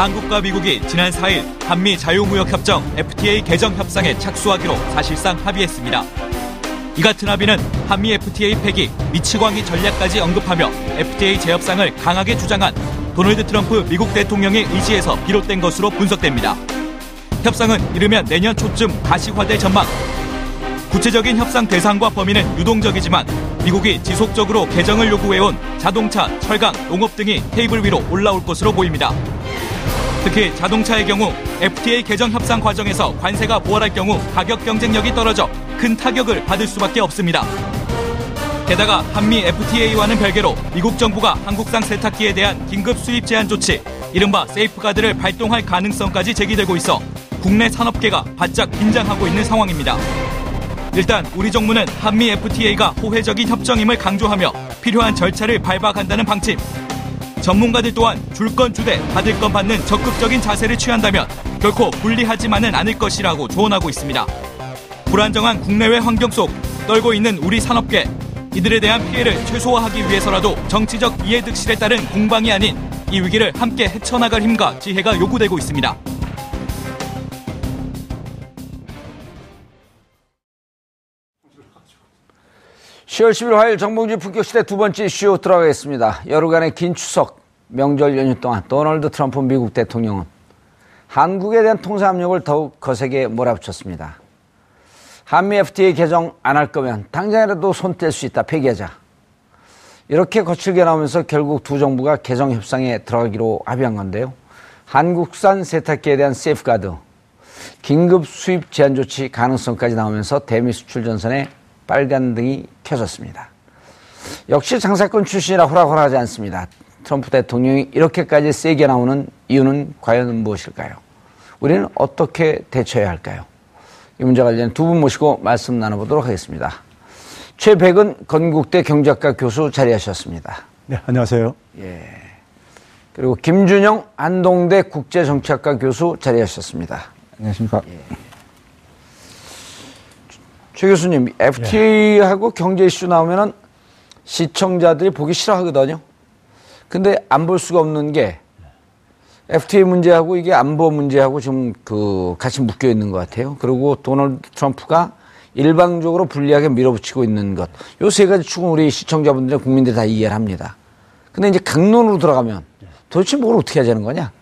한국과 미국이 지난 4일 한미 자유무역협정 FTA 개정 협상에 착수하기로 사실상 합의했습니다. 이 같은 합의는 한미 FTA 폐기, 미치광이 전략까지 언급하며 FTA 재협상을 강하게 주장한 도널드 트럼프 미국 대통령의 의지에서 비롯된 것으로 분석됩니다. 협상은 이르면 내년 초쯤 가시화될 전망. 구체적인 협상 대상과 범위는 유동적이지만 미국이 지속적으로 개정을 요구해온 자동차, 철강, 농업 등이 테이블 위로 올라올 것으로 보입니다. 특히 자동차의 경우 FTA 개정 협상 과정에서 관세가 부활할 경우 가격 경쟁력이 떨어져 큰 타격을 받을 수밖에 없습니다. 게다가 한미 FTA와는 별개로 미국 정부가 한국산 세탁기에 대한 긴급 수입 제한 조치, 이른바 세이프가드를 발동할 가능성까지 제기되고 있어 국내 산업계가 바짝 긴장하고 있는 상황입니다. 일단 우리 정부는 한미 FTA가 호혜적인 협정임을 강조하며 필요한 절차를 밟아간다는 방침, 전문가들 또한 줄 건 주되 받을 건 받는 적극적인 자세를 취한다면 결코 불리하지만은 않을 것이라고 조언하고 있습니다. 불안정한 국내외 환경 속 떨고 있는 우리 산업계 이들에 대한 피해를 최소화하기 위해서라도 정치적 이해득실에 따른 공방이 아닌 이 위기를 함께 헤쳐나갈 힘과 지혜가 요구되고 있습니다. 10월 11일 화요일 정봉주 품격시대 두 번째 쇼 들어가겠습니다. 열흘간의 긴 추석 명절 연휴 동안 도널드 트럼프 미국 대통령은 한국에 대한 통상압력을 더욱 거세게 몰아붙였습니다. 한미 FTA 개정 안 할 거면 당장이라도 손 뗄 수 있다 폐기하자. 이렇게 거칠게 나오면서 결국 두 정부가 개정 협상에 들어가기로 합의한 건데요. 한국산 세탁기에 대한 세이프가드, 긴급 수입 제한 조치 가능성까지 나오면서 대미 수출 전선에 빨간 등이 켜졌습니다. 역시 장사꾼 출신이라 호락호락하지 않습니다. 트럼프 대통령이 이렇게까지 세게 나오는 이유는 과연 무엇일까요? 우리는 어떻게 대처해야 할까요? 이 문제 관련 두 분 모시고 말씀 나눠보도록 하겠습니다. 최백은 건국대 경제학과 교수 자리하셨습니다. 네, 안녕하세요. 예. 그리고 김준영 안동대 국제정치학과 교수 자리하셨습니다. 안녕하십니까. 예. 최 교수님, FTA하고 예. 경제 이슈 나오면은 시청자들이 보기 싫어하거든요. 근데 안 볼 수가 없는 게 FTA 문제하고 이게 안보 문제하고 좀 그 같이 묶여 있는 것 같아요. 그리고 도널드 트럼프가 일방적으로 불리하게 밀어붙이고 있는 것. 요 세 가지 축은 우리 시청자분들, 국민들이 다 이해를 합니다. 근데 이제 강론으로 들어가면 도대체 뭘 어떻게 하자는 거냐?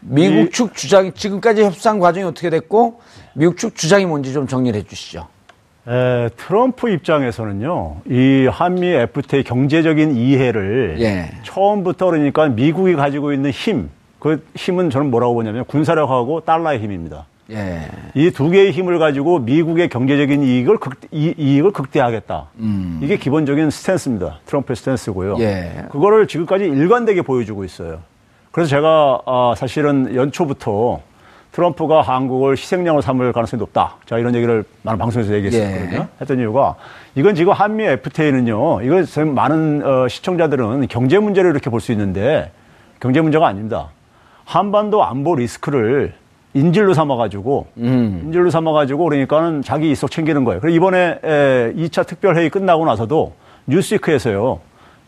미국 측 주장, 지금까지 협상 과정이 어떻게 됐고, 미국 측 주장이 뭔지 좀 정리를 해 주시죠. 에, 트럼프 입장에서는요, 이 한미 FTA 경제적인 이해를 예. 처음부터 그러니까 미국이 가지고 있는 힘, 그 힘은 저는 뭐라고 보냐면 군사력하고 달러의 힘입니다. 예. 이 두 개의 힘을 가지고 미국의 경제적인 이익을 극, 이, 이익을 극대화하겠다. 음. 이게 기본적인 스탠스입니다. 트럼프의 스탠스고요. 예. 그거를 지금까지 일관되게 보여주고 있어요. 그래서 제가 아, 사실은 연초부터 트럼프가 한국을 희생양으로 삼을 가능성이 높다. 자, 이런 얘기를 많은 방송에서 얘기했었거든요. 예. 했던 이유가 이건 지금 한미 FTA는요, 이거 많은 어, 시청자들은 경제 문제를 이렇게 볼 수 있는데 경제 문제가 아닙니다. 한반도 안보 리스크를 인질로 삼아가지고, 음. 인질로 삼아가지고 그러니까는 자기 이속 챙기는 거예요. 그리고 이번에 에, 2차 특별회의 끝나고 나서도 뉴스위크에서요,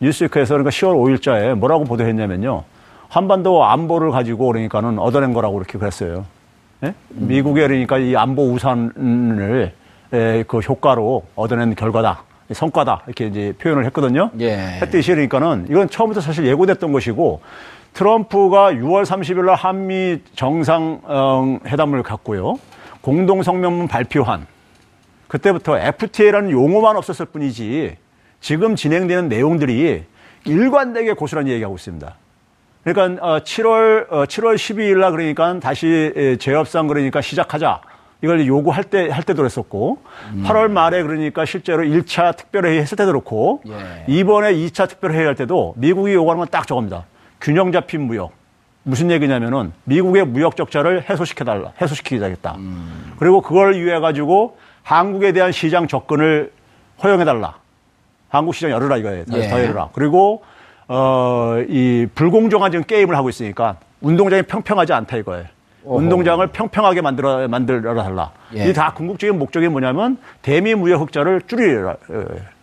뉴스위크에서 그러니까 10월 5일자에 뭐라고 보도했냐면요. 한반도 안보를 가지고 그러니까는 얻어낸 거라고 이렇게 그랬어요. 예? 미국의 그러니까 이 안보 우산을 에, 그 효과로 얻어낸 결과다. 성과다. 이렇게 이제 표현을 했거든요. 예. 했듯이 그러니까는 이건 처음부터 사실 예고됐던 것이고 트럼프가 6월 30일 날 한미 정상 회담을 갖고요. 공동 성명문 발표한 그때부터 FTA라는 용어만 없었을 뿐이지 지금 진행되는 내용들이 일관되게 고스란히 얘기하고 있습니다. 그러니까 7월 7월 12일 날 그러니까 다시 재협상 그러니까 시작하자. 이걸 요구할 때, 할 때도 그랬었고, 음. 8월 말에 그러니까 실제로 1차 특별회의 했을 때도 그렇고, 예. 이번에 2차 특별회의 할 때도 미국이 요구하는 건 딱 저겁니다. 균형 잡힌 무역. 무슨 얘기냐면은 미국의 무역 적자를 해소시켜달라. 해소시키겠다. 음. 그리고 그걸 위해 가지고 한국에 대한 시장 접근을 허용해달라. 한국 시장 열어라 이거예요. 예. 더 열어라. 그리고 어, 이 불공정한 지금 게임을 하고 있으니까 운동장이 평평하지 않다 이거예요. 어허. 운동장을 평평하게 만들어 만들어 달라. 예. 이다 궁극적인 목적이 뭐냐면 대미 무역 흑자를 줄이라.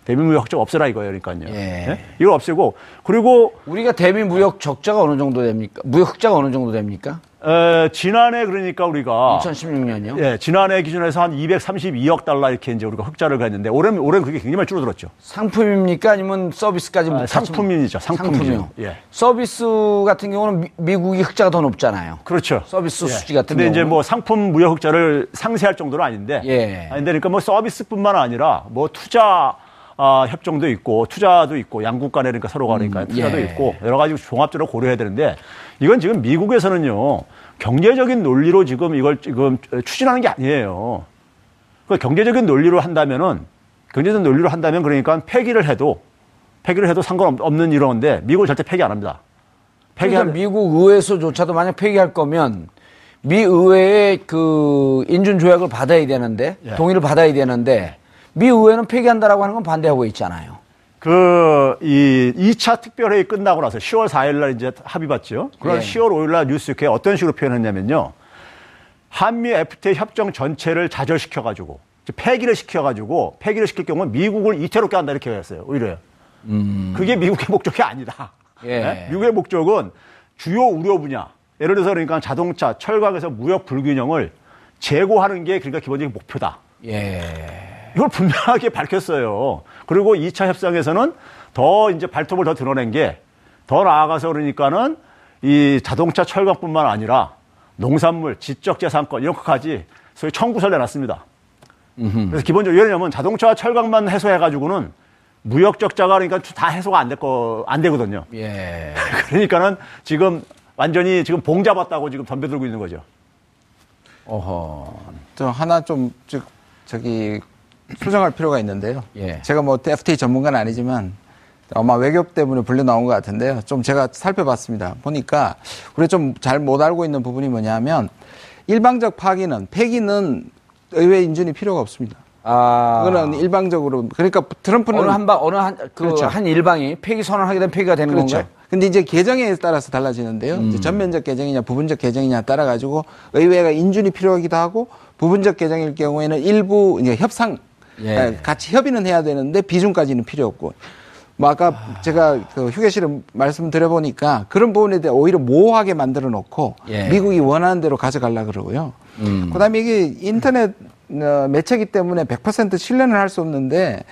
어, 대미 무역 흑자 없애라 이거예요. 그러니까요. 예. 네? 이걸 없애고 그리고 우리가 대미 무역 적자가 어느 정도 됩니까? 무역 흑자가 어느 정도 됩니까? 에, 지난해 그러니까 우리가 2016년요? 예, 지난해 기준에서 한 232억 달러 이렇게 이제 우리가 흑자를 가했는데 올해 올해는 그게 굉장히 많이 줄어들었죠. 상품입니까 아니면 서비스까지 아, 상품이죠. 상품이죠. 예. 서비스 같은 경우는 미, 국이 흑자가 더 높잖아요. 그렇죠. 서비스 예. 수지 같은 근데 경우는. 이제 뭐 상품 무역 흑자를 상쇄할 정도는 아닌데 예. 아닌데 그러니까 뭐 서비스뿐만 아니라 뭐 투자 아, 협정도 있고 투자도 있고 양국 간에 그러니까 서로 가니까 음, 투자도 예. 있고 여러 가지 종합적으로 고려해야 되는데 이건 지금 미국에서는요 경제적인 논리로 지금 이걸 지금 추진하는 게 아니에요. 그 경제적인 논리로 한다면은 경제적 논리로 한다면 그러니까 폐기를 해도 폐기를 해도 상관없는 이론인데 미국은 절대 폐기 안 합니다. 폐기할 그러니까 미국 의회에서조차도 만약 폐기할 거면 미 의회의 그 인준 조약을 받아야 되는데 예. 동의를 받아야 되는데 미 의회는 폐기한다라고 하는 건 반대하고 있잖아요. 그, 이 2차 특별회의 끝나고 나서 10월 4일 날 이제 합의 봤죠. 그런 예. 10월 5일 날 뉴스에 어떤 식으로 표현했냐면요. 한미 FTA 협정 전체를 좌절시켜가지고, 폐기를 시켜가지고, 폐기를 시킬 경우는 미국을 이태롭게 한다 이렇게 했어요. 오히려. 음. 그게 미국의 목적이 아니다. 예. 네? 미국의 목적은 주요 우려 분야. 예를 들어서 그러니까 자동차, 철강에서 무역 불균형을 제고하는 게 그러니까 기본적인 목표다. 예. 이걸 분명하게 밝혔어요. 그리고 2차 협상에서는 더 이제 발톱을 더 드러낸 게 더 나아가서 그러니까는 이 자동차 철강뿐만 아니라 농산물, 지적재산권 이런 것까지 소위 청구서를 내놨습니다. 그래서 기본적으로 왜냐하면 자동차와 철강만 해소해가지고는 무역 적자가 그러니까 다 해소가 안 될 거, 안 되거든요. 예. 그러니까는 지금 완전히 지금 봉 잡았다고 지금 덤벼들고 있는 거죠. 어허. 저 하나 좀, 즉, 저기, 수정할 필요가 있는데요. 예. 제가 뭐 FTA 전문가는 아니지만 아마 외교 때문에 불려 나온 것 같은데요. 좀 제가 살펴봤습니다. 보니까 우리 좀 잘 못 알고 있는 부분이 뭐냐면 일방적 파기는 폐기는 의회 인준이 필요가 없습니다. 아. 그거는 일방적으로 그러니까 트럼프는 어느 한방 어느 한그한 그렇죠. 일방이 폐기 선언하게 되면 폐기가 되는 그렇죠. 건가요? 근데 이제 개정에 따라서 달라지는데요. 음. 전면적 개정이냐 부분적 개정이냐 따라 가지고 의회가 인준이 필요하기도 하고 부분적 개정일 경우에는 일부 이제 협상 예. 예. 같이 협의는 해야 되는데 비중까지는 필요 없고. 뭐 아까 아... 제가 그 휴게실을 말씀드려 보니까 그런 부분에 대해 오히려 모호하게 만들어 놓고 예. 미국이 원하는 대로 가져가려 그러고요. 음. 그다음에 이게 인터넷 어, 매체기 때문에 100% 신뢰는 할 수 없는데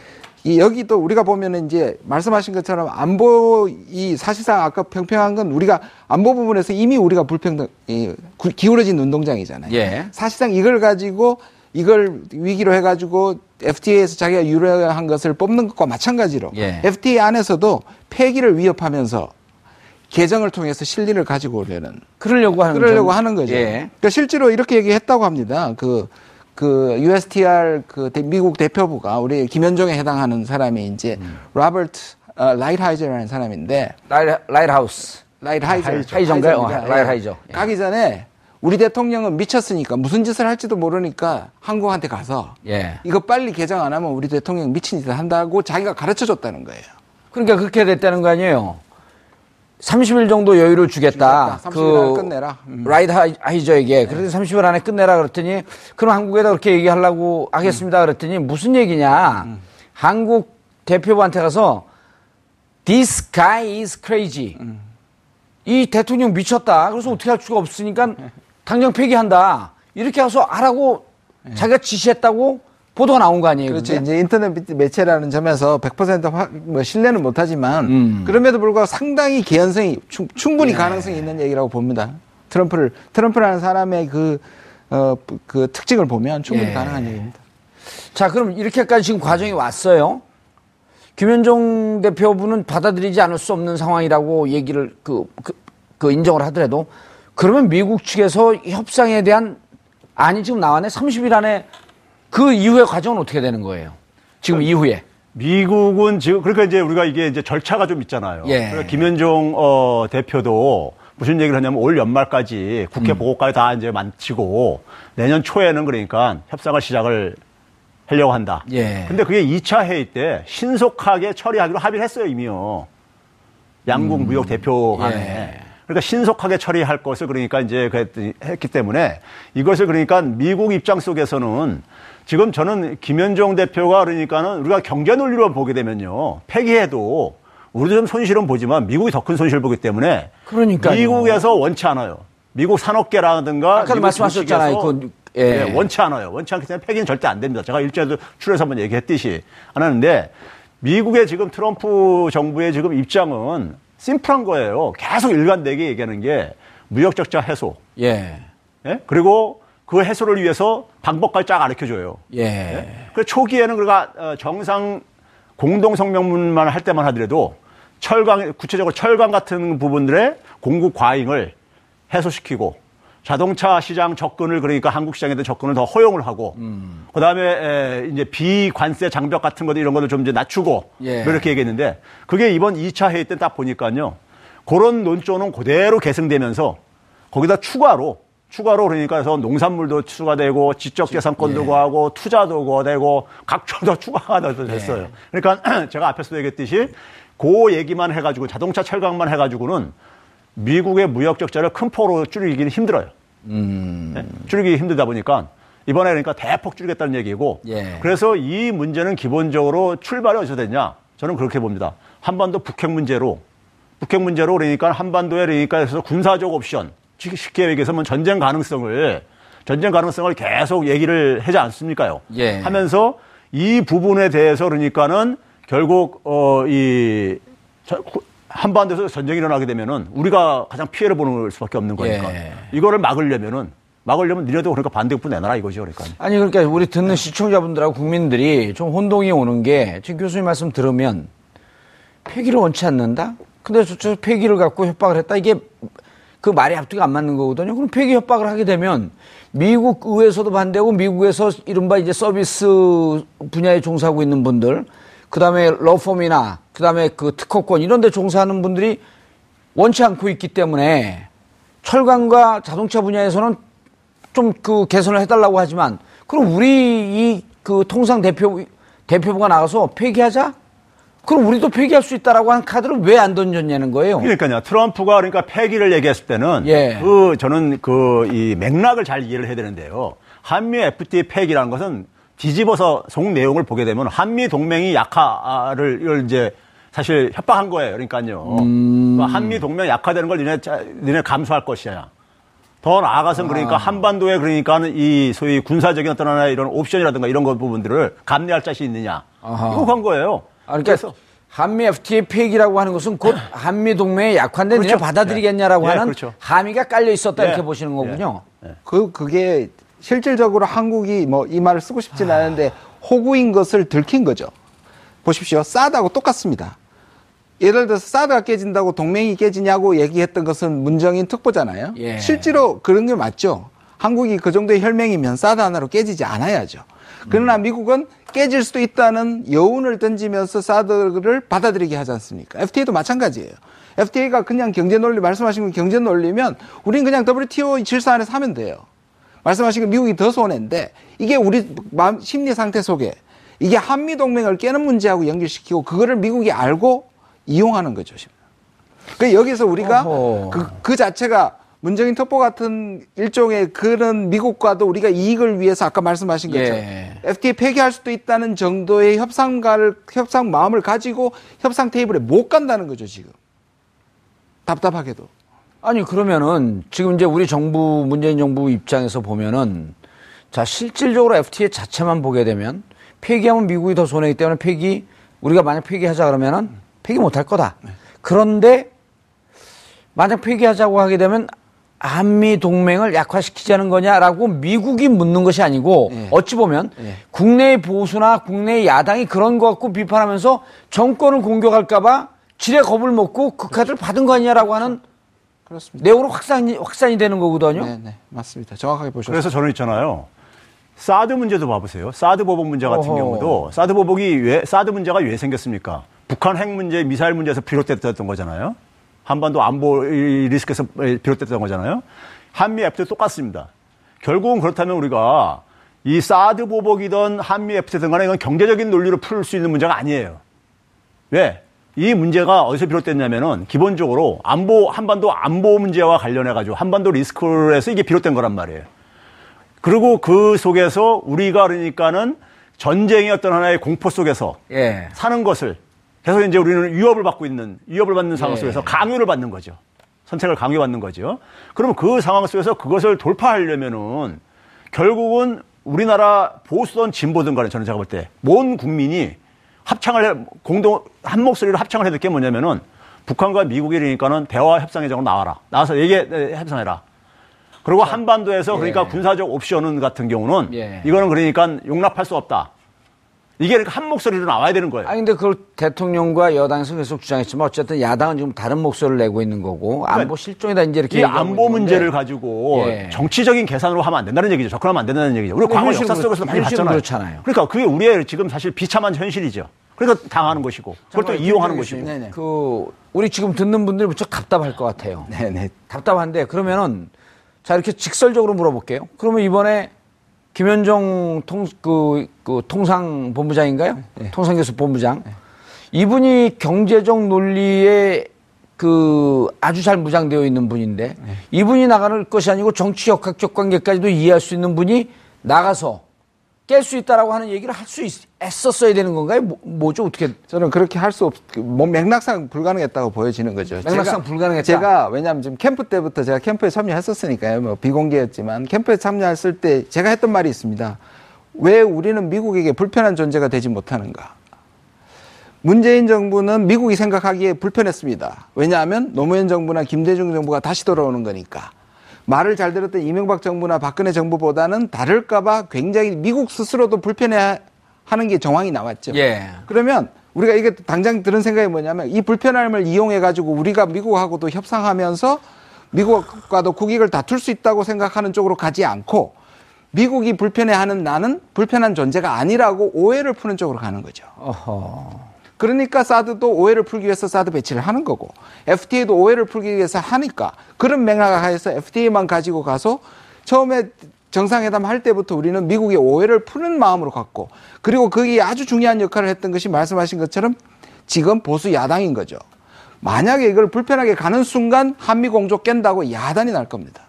이 여기 또 우리가 보면은 이제 말씀하신 것처럼 안보 이 사실상 아까 평평한 건 우리가 안보 부분에서 이미 우리가 불평등 이, 기울어진 운동장이잖아요. 예. 사실상 이걸 가지고 이걸 위기로 해가지고 FTA에서 자기가 유효한 것을 뽑는 것과 마찬가지로 예. FTA 안에서도 폐기를 위협하면서 개정을 통해서 실리를 가지고 오려는 그러려고 하는 그러려고 하는 거죠. 예. 그러니까 실제로 이렇게 얘기했다고 합니다. 그, 그 USTR 그 미국 대표부가 우리 김현종에 해당하는 사람이 이제 음. 로버트 어, 라이트하이저라는 사람인데 라이, 라이트하우스 라이트하이저 하이저인가요? 어, 라이트하이저 예. 가기 전에 우리 대통령은 미쳤으니까 무슨 짓을 할지도 모르니까 한국한테 가서 예. 이거 빨리 개정 안 하면 우리 대통령 미친 짓을 한다고 자기가 가르쳐 줬다는 거예요. 그러니까 그렇게 됐다는 거 아니에요. 30일 정도 여유를 주겠다. 주겠다. 30일 그 끝내라. 음. 라이트하이저에게. 네. 그래서 30일 안에 끝내라 그랬더니 그럼 한국에다 그렇게 얘기하려고 하겠습니다. 그랬더니 무슨 얘기냐. 음. 한국 대표부한테 가서 This guy is crazy. 음. 이 대통령 미쳤다. 그래서 어떻게 할 수가 없으니까 당장 폐기한다. 이렇게 해서 하라고 네. 자기가 지시했다고 보도가 나온 거 아니에요? 그렇죠. 이제 인터넷 매체라는 점에서 100% 화, 뭐 신뢰는 못하지만 음. 그럼에도 불구하고 상당히 개연성이 충, 분히 네. 가능성이 있는 얘기라고 봅니다. 트럼프를 트럼프라는 사람의 그, 어, 그 특징을 보면 충분히 예. 가능한 얘기입니다. 자, 그럼 이렇게까지 지금 과정이 왔어요. 김현종 대표부는 받아들이지 않을 수 없는 상황이라고 얘기를 그, 그, 그 인정을 하더라도 그러면 미국 측에서 협상에 대한 안이 지금 나왔네. 30일 안에 그 이후의 과정은 어떻게 되는 거예요? 지금 그러니까 이후에. 미국은 지금 그러니까 이제 우리가 이게 이제 절차가 좀 있잖아요. 예. 그러니까 김현종 어, 대표도 무슨 얘기를 하냐면 올 연말까지 국회 음. 보고까지 다 이제 마치고 내년 초에는 그러니까 협상을 시작을 하려고 한다. 예. 근데 그게 2차 회의 때 신속하게 처리하기로 합의를 했어요, 이미요. 양국 음. 무역 대표 간에. 예. 그러니까 신속하게 처리할 것을 그러니까 이제 했기 때문에 이것을 그러니까 미국 입장 속에서는 지금 저는 김현종 대표가 그러니까는 우리가 경제 논리로 보게 되면요. 폐기해도 우리도 좀 손실은 보지만 미국이 더 큰 손실을 보기 때문에 그러니까 미국에서 원치 않아요. 미국 산업계라든가 아까 말씀하셨잖아요. 그, 예. 네, 원치 않아요. 원치 않기 때문에 폐기는 절대 안 됩니다. 제가 일제도 출연해서 한번 얘기했듯이 안 하는데 미국의 지금 트럼프 정부의 지금 입장은 심플한 거예요. 계속 일관되게 얘기하는 게 무역 적자 해소. 예. 예? 그리고 그 해소를 위해서 방법까지 쫙 가르쳐줘요. 예. 예? 그 초기에는 그가 어, 정상 공동 성명문만 할 때만 하더라도 철강 구체적으로 철강 같은 부분들의 공급 과잉을 해소시키고 자동차 시장 접근을 그러니까 한국 시장에 대한 접근을 더 허용을 하고 음. 그다음에 에, 이제 비관세 장벽 같은 것들 이런 것들 좀 이제 낮추고 예. 이렇게 얘기했는데 그게 이번 2차 회의 때 딱 보니까요. 그런 논조는 그대로 계승되면서 거기다 추가로 추가로 그러니까 해서 농산물도 추가되고 지적재산권도 예. 구하고 투자도 구하되고 각종도 추가가 됐어요. 예. 그러니까 제가 앞에서도 얘기했듯이 그 얘기만 해가지고 자동차 철강만 해가지고는 미국의 무역 적자를 큰 폭으로 줄이기는 힘들어요. 음. 네? 줄이기 힘들다 보니까 이번에 그러니까 대폭 줄이겠다는 얘기고 예. 그래서 이 문제는 기본적으로 출발이 어디서 됐냐? 저는 그렇게 봅니다. 한반도 북핵 문제로 북핵 문제로 그러니까 한반도에 그러니까 해서 군사적 옵션 쉽게 얘기해서 뭐 전쟁 가능성을 전쟁 가능성을 계속 얘기를 하지 않습니까요? 예. 하면서 이 부분에 대해서 그러니까는 결국 어 이 한반도에서 전쟁이 일어나게 되면은 우리가 가장 피해를 보는 수밖에 없는 거니까 예. 이거를 막으려면은 막으려면 니네도 그러니까 반대급부 내놔라 이거죠 그러니까. 아니 그러니까 우리 듣는 시청자분들하고 국민들이 좀 혼동이 오는 게 지금 교수님 말씀 들으면 폐기를 원치 않는다? 근데 저, 저 폐기를 갖고 협박을 했다 이게 그 말이 앞뒤가 안 맞는 거거든요. 그럼 폐기 협박을 하게 되면 미국 의회에서도 반대하고 미국에서 이른바 이제 서비스 분야에 종사하고 있는 분들 그 다음에 러펌이나 그 다음에 그 특허권 이런 데 종사하는 분들이 원치 않고 있기 때문에 철강과 자동차 분야에서는 좀 그 개선을 해달라고 하지만 그럼 우리 이 그 통상 대표 대표부가 나가서 폐기하자? 그럼 우리도 폐기할 수 있다라고 한 카드를 왜 안 던졌냐는 거예요. 그러니까요. 트럼프가 그러니까 폐기를 얘기했을 때는 예. 그 저는 그 이 맥락을 잘 이해를 해야 되는데요. 한미 FTA 폐기라는 것은 뒤집어서 속 내용을 보게 되면 한미 동맹이 약화를 이제 사실 협박한 거예요. 그러니까요. 음... 한미 동맹 약화되는 걸 니네 니네 감수할 것이야. 더 나아가서는 그러니까 아. 한반도에 그러니까는 이 소위 군사적인 어떤 하나의 이런 옵션이라든가 이런 것 부분들을 감내할 자신 있느냐. 아하. 이거 간 거예요. 아, 그러니까 그래서 한미 FTA 폐기라고 하는 것은 곧 한미 동맹의 약화인데 그렇죠. 받아들이겠냐라고 네. 하는 네, 그렇죠. 함의가 깔려 있었다 네. 이렇게 보시는 거군요. 네. 그 그게 실질적으로 한국이 뭐 이 말을 쓰고 싶지는 아... 않은데 호구인 것을 들킨 거죠. 보십시오. 사드하고 똑같습니다. 예를 들어서 사드가 깨진다고 동맹이 깨지냐고 얘기했던 것은 문정인 특보잖아요. 예. 실제로 그런 게 맞죠. 한국이 그 정도의 혈맹이면 사드 하나로 깨지지 않아야죠. 그러나 음. 미국은 깨질 수도 있다는 여운을 던지면서 사드를 받아들이게 하지 않습니까? FTA도 마찬가지예요. FTA가 그냥 경제 논리 말씀하신 경제 논리면 우리는 그냥 WTO 질서 안에서 하면 돼요. 말씀하신 그 미국이 더 손해인데 이게 우리 마음 심리 상태 속에 이게 한미 동맹을 깨는 문제하고 연결시키고 그거를 미국이 알고 이용하는 거죠. 그 여기서 우리가 그, 그 자체가 문정인 특보 같은 일종의 그런 미국과도 우리가 이익을 위해서 아까 말씀하신 것처럼 예. FTA 폐기할 수도 있다는 정도의 협상가를 협상 마음을 가지고 협상 테이블에 못 간다는 거죠 지금 답답하게도 아니 그러면은 지금 이제 우리 정부 문재인 정부 입장에서 보면은 자 실질적으로 FTA 자체만 보게 되면 폐기하면 미국이 더 손해이기 때문에 폐기 우리가 만약 폐기하자 그러면은 폐기 못할 거다. 네. 그런데 만약 폐기하자고 하게 되면 한미 동맹을 약화시키자는 거냐라고 미국이 묻는 것이 아니고 네. 어찌 보면 네. 국내의 보수나 국내의 야당이 그런 거 갖고 비판하면서 정권을 공격할까봐 지뢰 겁을 먹고 그 카드를 받은 거 아니냐라고 하는 그렇습니다. 내용으로 확산이 확산이 되는 거거든요. 네, 네, 맞습니다. 정확하게 보셨어요. 그래서 저는 있잖아요. 사드 문제도 봐보세요. 사드 보복 문제 같은 어허. 경우도 사드 보복이 왜 사드 문제가 왜 생겼습니까? 북한 핵 문제, 미사일 문제에서 비롯됐던 거잖아요. 한반도 안보 리스크에서 비롯됐던 거잖아요. 한미 FTA 똑같습니다. 결국은 그렇다면 우리가 이 사드 보복이든 한미 FTA든 간에 이건 경제적인 논리로 풀 수 있는 문제가 아니에요. 왜? 이 문제가 어디서 비롯됐냐면은 기본적으로 안보 한반도 안보 문제와 관련해 가지고 한반도 리스크에서 이게 비롯된 거란 말이에요. 그리고 그 속에서 우리가 그러니까는 전쟁의 어떤 하나의 공포 속에서 예. 사는 것을 계속 이제 우리는 위협을 받고 있는 위협을 받는 상황 예. 속에서 강요를 받는 거죠. 선택을 강요받는 거죠. 그러면 그 상황 속에서 그것을 돌파하려면은 결국은 우리나라 보수든 진보든 간에 저는 제가 볼 때 모든 국민이 합창을 해, 공동 한 목소리로 합창을 될게 뭐냐면은 북한과 미국이니까는 대화 협상회장으로 나와라. 나와서 얘기 협상해라. 그리고 그렇죠. 한반도에서 그러니까 예. 군사적 옵션 같은 경우는 예. 이거는 그러니까 용납할 수 없다. 이게 한 목소리로 나와야 되는 거예요. 아니 근데 그걸 대통령과 여당에서 계속 주장했지만 어쨌든 야당은 지금 다른 목소리를 내고 있는 거고 그러니까 안보 실종이다 이제 이렇게 이 안보 문제를 가지고 예. 정치적인 계산으로 하면 안 된다는 얘기죠. 접근하면 안 된다는 얘기죠. 우리 과거 역사 속에서 많이 봤잖아요. 그렇잖아요. 그러니까 그게 우리의 지금 사실 비참한 현실이죠. 그러니까 당하는 것이고 그걸 또 이용하는 것이고. 네네. 그 우리 지금 듣는 분들 무척 답답할 것 같아요. 네네. 답답한데 그러면은 자 이렇게 직설적으로 물어볼게요. 그러면 이번에 김현종 통, 그, 그 통상 본부장인가요? 네. 통상교수 본부장. 네. 이분이 경제적 논리에 그 아주 잘 무장되어 있는 분인데 네. 이분이 나가는 것이 아니고 정치 역학적 관계까지도 이해할 수 있는 분이 나가서 깰 수 있다라고 하는 얘기를 할수 있었어야 되는 건가요? 뭐, 죠 어떻게? 저는 그렇게 할 수 없, 뭐 맥락상 불가능했다고 보여지는 거죠. 맥락상 제가, 불가능했다. 제가 왜냐하면 지금 캠프 때부터 제가 캠프에 참여했었으니까요. 뭐 비공개였지만 캠프에 참여했을 때 제가 했던 말이 있습니다. 왜 우리는 미국에게 불편한 존재가 되지 못하는가? 문재인 정부는 미국이 생각하기에 불편했습니다. 왜냐하면 노무현 정부나 김대중 정부가 다시 돌아오는 거니까. 말을 잘 들었던 이명박 정부나 박근혜 정부보다는 다를까봐 굉장히 미국 스스로도 불편해 하는 게 정황이 나왔죠. 예. 그러면 우리가 이게 당장 들은 생각이 뭐냐면 이 불편함을 이용해 가지고 우리가 미국하고도 협상하면서 미국과도 국익을 다툴 수 있다고 생각하는 쪽으로 가지 않고 미국이 불편해하는 나는 불편한 존재가 아니라고 오해를 푸는 쪽으로 가는 거죠. 어허. 그러니까 사드도 오해를 풀기 위해서 사드 배치를 하는 거고 FTA도 오해를 풀기 위해서 하니까 그런 맥락 하에서 FTA만 가지고 가서 처음에 정상회담 할 때부터 우리는 미국의 오해를 푸는 마음으로 갔고 그리고 그게 아주 중요한 역할을 했던 것이 말씀하신 것처럼 지금 보수 야당인 거죠. 만약에 이걸 불편하게 가는 순간 한미 공조 깬다고 야단이 날 겁니다.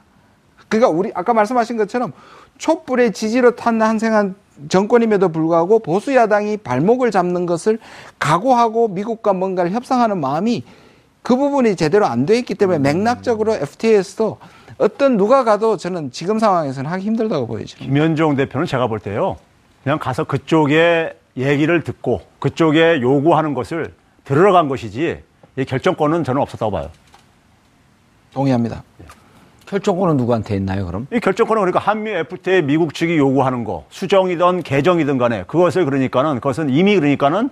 그러니까 우리 아까 말씀하신 것처럼 촛불의 지지로 탄 한생한 정권임에도 불구하고 보수 야당이 발목을 잡는 것을 각오하고 미국과 뭔가를 협상하는 마음이 그 부분이 제대로 안 돼 있기 때문에 맥락적으로 FTA에서도 어떤 누가 가도 저는 지금 상황에서는 하기 힘들다고 보여집니다. 김현종 대표는 제가 볼 때요. 그냥 가서 그쪽에 얘기를 듣고 그쪽에 요구하는 것을 들어간 것이지 이 결정권은 저는 없었다고 봐요. 동의합니다. 결정권은 누구한테 있나요, 그럼? 이 결정권은 그러니까 한미 FTA 미국 측이 요구하는 거, 수정이든 개정이든 간에 그것을 그러니까는 그것은 이미 그러니까는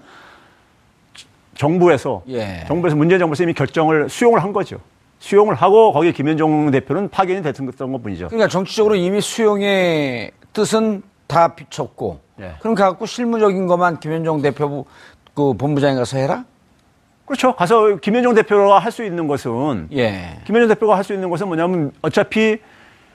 정부에서 예. 정부에서 문재인 정부에서 이미 결정을 수용을 한 거죠. 수용을 하고 거기에 김현종 대표는 파견이 됐던 것 뿐이죠. 그러니까 정치적으로 이미 수용의 뜻은 다 비쳤고 예. 그럼 갖고 실무적인 것만 김현종 대표 그 본부장에 가서 해라? 그렇죠. 가서 김현종 대표가 할 수 있는 것은 예. 김현종 대표가 할 수 있는 것은 뭐냐면 어차피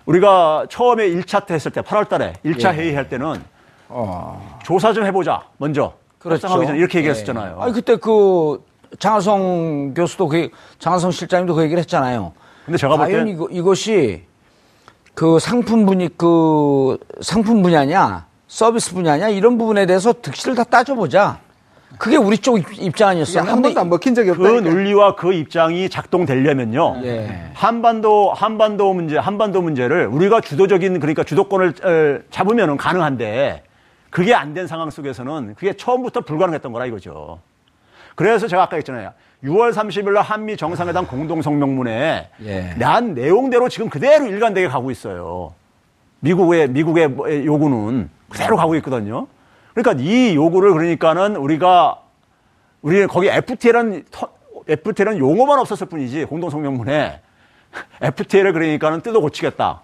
우리가 처음에 1차 때 했을 때 8월 달에 1차 예. 회의 할 때는 어. 조사 좀 해보자. 먼저. 그렇죠. 전에 이렇게 얘기했었잖아요. 예. 아니 그때 그 장하성 교수도 그 장하성 실장님도 그 얘기를 했잖아요. 근데 제가 볼 때 이거, 이것이 그 상품 분이 그 상품 분야냐 서비스 분야냐 이런 부분에 대해서 득실을 다 따져보자. 그게 우리 쪽 입장 아니었어요? 한 번도 안 먹힌 적이 없다. 그 논리와 그 입장이 작동되려면요. 예. 한반도 한반도 문제 한반도 문제를 우리가 주도적인 그러니까 주도권을 잡으면은 가능한데 그게 안 된 상황 속에서는 그게 처음부터 불가능했던 거라 이거죠. 그래서 제가 아까 했잖아요. 6월 30일 날 한미 정상회담 공동 성명문에 예. 난 내용대로 지금 그대로 일관되게 가고 있어요. 미국의 미국의 뭐, 요구는 그대로 가고 있거든요. 그러니까 이 요구를 그러니까는 우리가 우리는 거기 FTA라는 FTA라는 용어만 없었을 뿐이지 공동 성명문에 FTA를 그러니까는 뜯어 고치겠다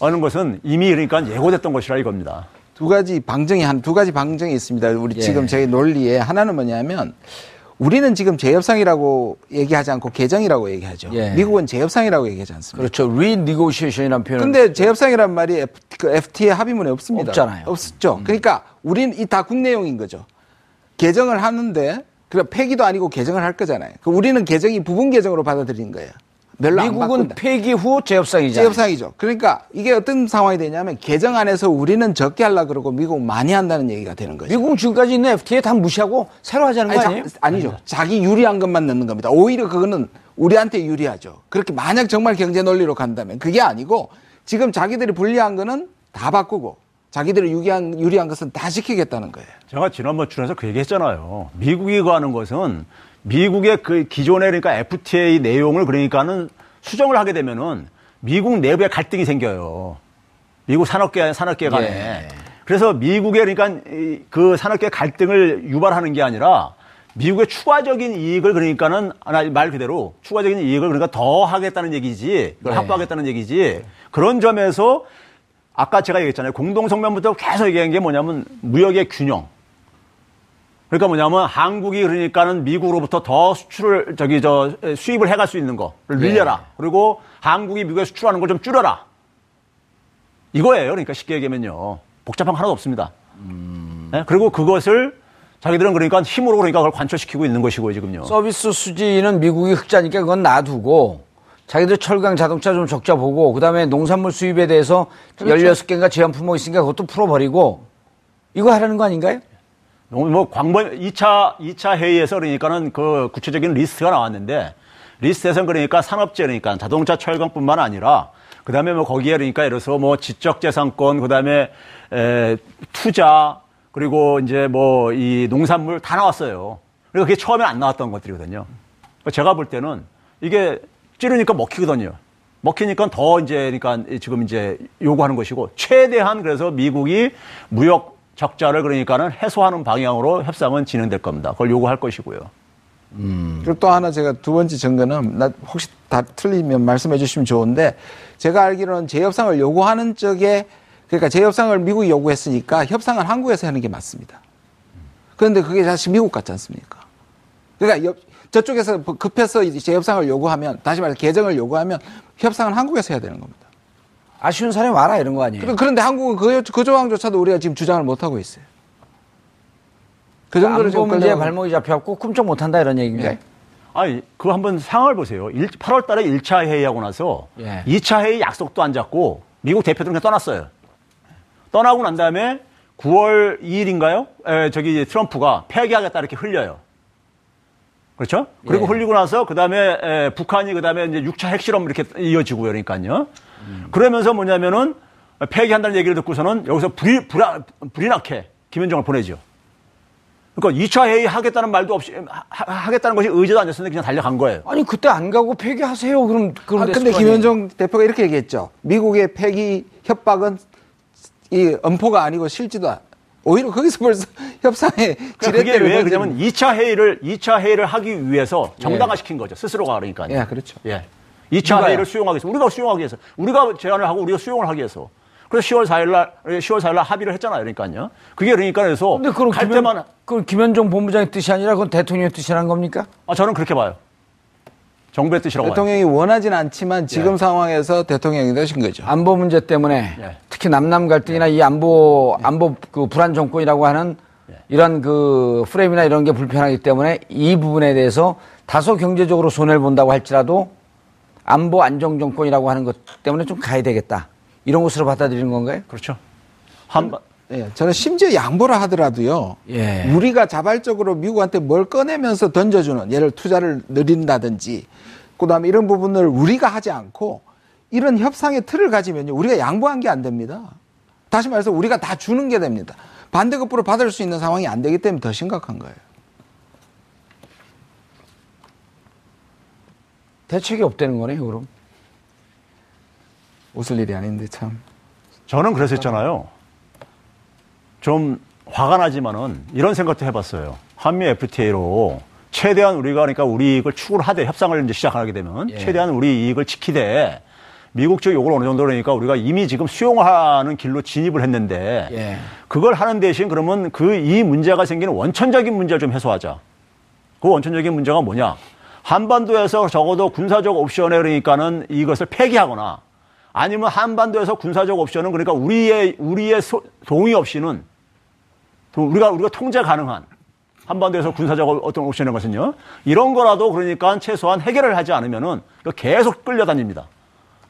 하는 것은 이미 그러니까 예고됐던 것이라 이겁니다. 두 가지 방정이 한 두 가지 방정이 있습니다. 우리 예. 지금 저희 논리에 하나는 뭐냐면 우리는 지금 재협상이라고 얘기하지 않고 개정이라고 얘기하죠. 예. 미국은 재협상이라고 얘기하지 않습니다. 그렇죠. renegotiation이라는 표현. 근데 재협상이란 말이 F, 그 FTA 합의문에 없습니다. 없잖아요. 없었죠. 음. 그러니까 우리는 이 다 국내용인 거죠. 개정을 하는데 그래 폐기도 아니고 개정을 할 거잖아요. 그 우리는 개정이 부분 개정으로 받아들인 거예요. 별로 미국은 폐기 후 재협상이죠. 재협상이죠. 그러니까 이게 어떤 상황이 되냐면 개정 안에서 우리는 적게 하려 그러고 미국은 많이 한다는 얘기가 되는 거죠. 미국은 지금까지 있는 FTA 다 무시하고 새로 하자는 아니, 거 아니에요? 자, 아니죠. 아니죠. 자기 유리한 것만 넣는 겁니다. 오히려 그거는 우리한테 유리하죠. 그렇게 만약 정말 경제 논리로 간다면 그게 아니고 지금 자기들이 불리한 거는 다 바꾸고 자기들이 유리한, 유리한 것은 다 지키겠다는 거예요. 제가 지난번 출연해서 그 얘기 했잖아요. 미국이 가는 것은 미국의 그 기존의 그러니까 FTA 내용을 그러니까는 수정을 하게 되면은 미국 내부에 갈등이 생겨요. 미국 산업계 산업계 간에. 예. 그래서 미국의 그러니까 그 산업계 갈등을 유발하는 게 아니라 미국의 추가적인 이익을 그러니까는 말 그대로 추가적인 이익을 그러니까 더 하겠다는 얘기지, 네. 확보하겠다는 얘기지. 그런 점에서 아까 제가 얘기했잖아요. 공동성명부터 계속 얘기한 게 뭐냐면 무역의 균형. 그러니까 뭐냐면 한국이 그러니까는 미국으로부터 더 수출을 저기 저 수입을 해갈 수 있는 거를 네. 늘려라. 네. 그리고 한국이 미국에 수출하는 걸 좀 줄여라. 이거예요. 그러니까 쉽게 얘기하면요. 복잡한 거 하나도 없습니다. 음... 네? 그리고 그것을 자기들은 그러니까 힘으로 그러니까 그걸 관철시키고 있는 것이고 지금요. 서비스 수지는 미국이 흑자니까 그건 놔두고 자기들 철강 자동차 좀 적자 보고 그다음에 농산물 수입에 대해서 그렇죠. 16개인가 제한 품목 있으니까 그것도 풀어버리고 이거 하라는 거 아닌가요? 뭐 광번 2차 2차 회의에서 그러니까는 그 구체적인 리스트가 나왔는데 리스트에서는 그러니까 산업재 그러니까 자동차 철강뿐만 아니라 그다음에 뭐 거기에 그러니까 예를 들어서 뭐 지적재산권 그다음에 에, 투자 그리고 이제 뭐 이 농산물 다 나왔어요. 그리고 그게 처음에 안 나왔던 것들이거든요. 제가 볼 때는 이게 찌르니까 먹히거든요. 먹히니까 더 이제 그러니까 지금 이제 요구하는 것이고 최대한 그래서 미국이 무역 적자를 그러니까는 해소하는 방향으로 협상은 진행될 겁니다. 그걸 요구할 것이고요. 음. 그리고 또 하나 제가 두 번째 증거는 나 혹시 다 틀리면 말씀해 주시면 좋은데 제가 알기로는 재협상을 요구하는 쪽에 그러니까 재협상을 미국이 요구했으니까 협상을 한국에서 하는 게 맞습니다. 그런데 그게 사실 미국 같지 않습니까? 그러니까 저쪽에서 급해서 재협상을 요구하면 다시 말해 개정을 요구하면 협상은 한국에서 해야 되는 겁니다. 아쉬운 사람이 많아 이런 거 아니에요? 그런데 한국은 그, 그 조항조차도 우리가 지금 주장을 못 하고 있어요. 그 정도로 지금 문제에 발목이 잡혀갖고 꿈쩍 못 한다 이런 얘기인가요? 네. 아니, 그거 한번 상황을 보세요. 1, 8월 달에 1차 회의하고 나서 예. 2차 회의 약속도 안 잡고 미국 대표들은 그냥 떠났어요. 떠나고 난 다음에 9월 2일인가요? 에, 저기 트럼프가 폐기하겠다 이렇게 흘려요. 그렇죠? 그리고 예. 흘리고 나서 그 다음에 북한이 그 다음에 이제 6차 핵실험 이렇게 이어지고 그러니까요. 그러면서 뭐냐면은 폐기한다는 얘기를 듣고서는 여기서 불이, 불아, 불이 나게 김현정을 보내죠. 그러니까 2차 회의 하겠다는 말도 없이 하, 겠다는 것이 의지도 안 됐었는데 그냥 달려간 거예요. 아니 그때 안 가고 폐기하세요. 그럼 그럼 아, 근데 김현정 대표가 이렇게 얘기했죠. 미국의 폐기 협박은 이 엄포가 아니고 실지도 오히려 거기서 벌써 협상에 그러니까 그게 왜 그러냐면 2차 회의를 2차 회의를 하기 위해서 정당화시킨 예. 거죠. 스스로가 그러니까요. 예, 그렇죠. 예. 2차 누가요? 회의를 수용하기 위해서 우리가 수용하기 위해서 우리가 제안을 하고 우리가 수용을 하기 위해서 그래서 10월 4일 날 10월 4일 날 합의를 했잖아요. 그러니까요. 그게 그러니까 그래서 근데 그럼 갈 김현, 때만 그 김현종 본부장의 뜻이 아니라 그건 대통령의 뜻이란 겁니까? 아 저는 그렇게 봐요. 정부의 뜻이라고 대통령이 봐요. 원하진 않지만 지금 예. 상황에서 대통령이 되신 거죠. 안보 문제 때문에 예. 특히 남남 갈등이나 예. 이 안보 안보 그 불안 정권이라고 하는 예. 이런 그 프레임이나 이런 게 불편하기 때문에 이 부분에 대해서 다소 경제적으로 손해를 본다고 할지라도 안보 안정 정권이라고 하는 것 때문에 좀 가야 되겠다. 이런 것으로 받아들이는 건가요? 그렇죠. 한 예, 저는 심지어 양보를 하더라도요. 예. 우리가 자발적으로 미국한테 뭘 꺼내면서 던져주는 예를 투자를 늘린다든지 그다음에 이런 부분을 우리가 하지 않고 이런 협상의 틀을 가지면요 우리가 양보한 게 안 됩니다. 다시 말해서 우리가 다 주는 게 됩니다. 반대급부로 받을 수 있는 상황이 안 되기 때문에 더 심각한 거예요. 대책이 없다는 거네요, 그럼. 웃을 일이 아닌데 참. 저는 그랬었잖아요. 좀 화가 나지만은 이런 생각도 해봤어요. 한미 FTA로 최대한 우리가 그러니까 우리 이익을 추구를 하되 협상을 이제 시작하게 되면 예. 최대한 우리 이익을 지키되 미국 쪽 요구를 어느 정도 그러니까 우리가 이미 지금 수용하는 길로 진입을 했는데 예. 그걸 하는 대신 그러면 그 이 문제가 생기는 원천적인 문제를 좀 해소하자. 그 원천적인 문제가 뭐냐? 한반도에서 적어도 군사적 옵션에 그러니까는 이것을 폐기하거나 아니면 한반도에서 군사적 옵션은 그러니까 우리의 우리의 소, 동의 없이는 우리가 우리가 통제 가능한 한반도에서 군사적 어떤 옵션인 것은요 이런 거라도 그러니까 최소한 해결을 하지 않으면은 계속 끌려다닙니다.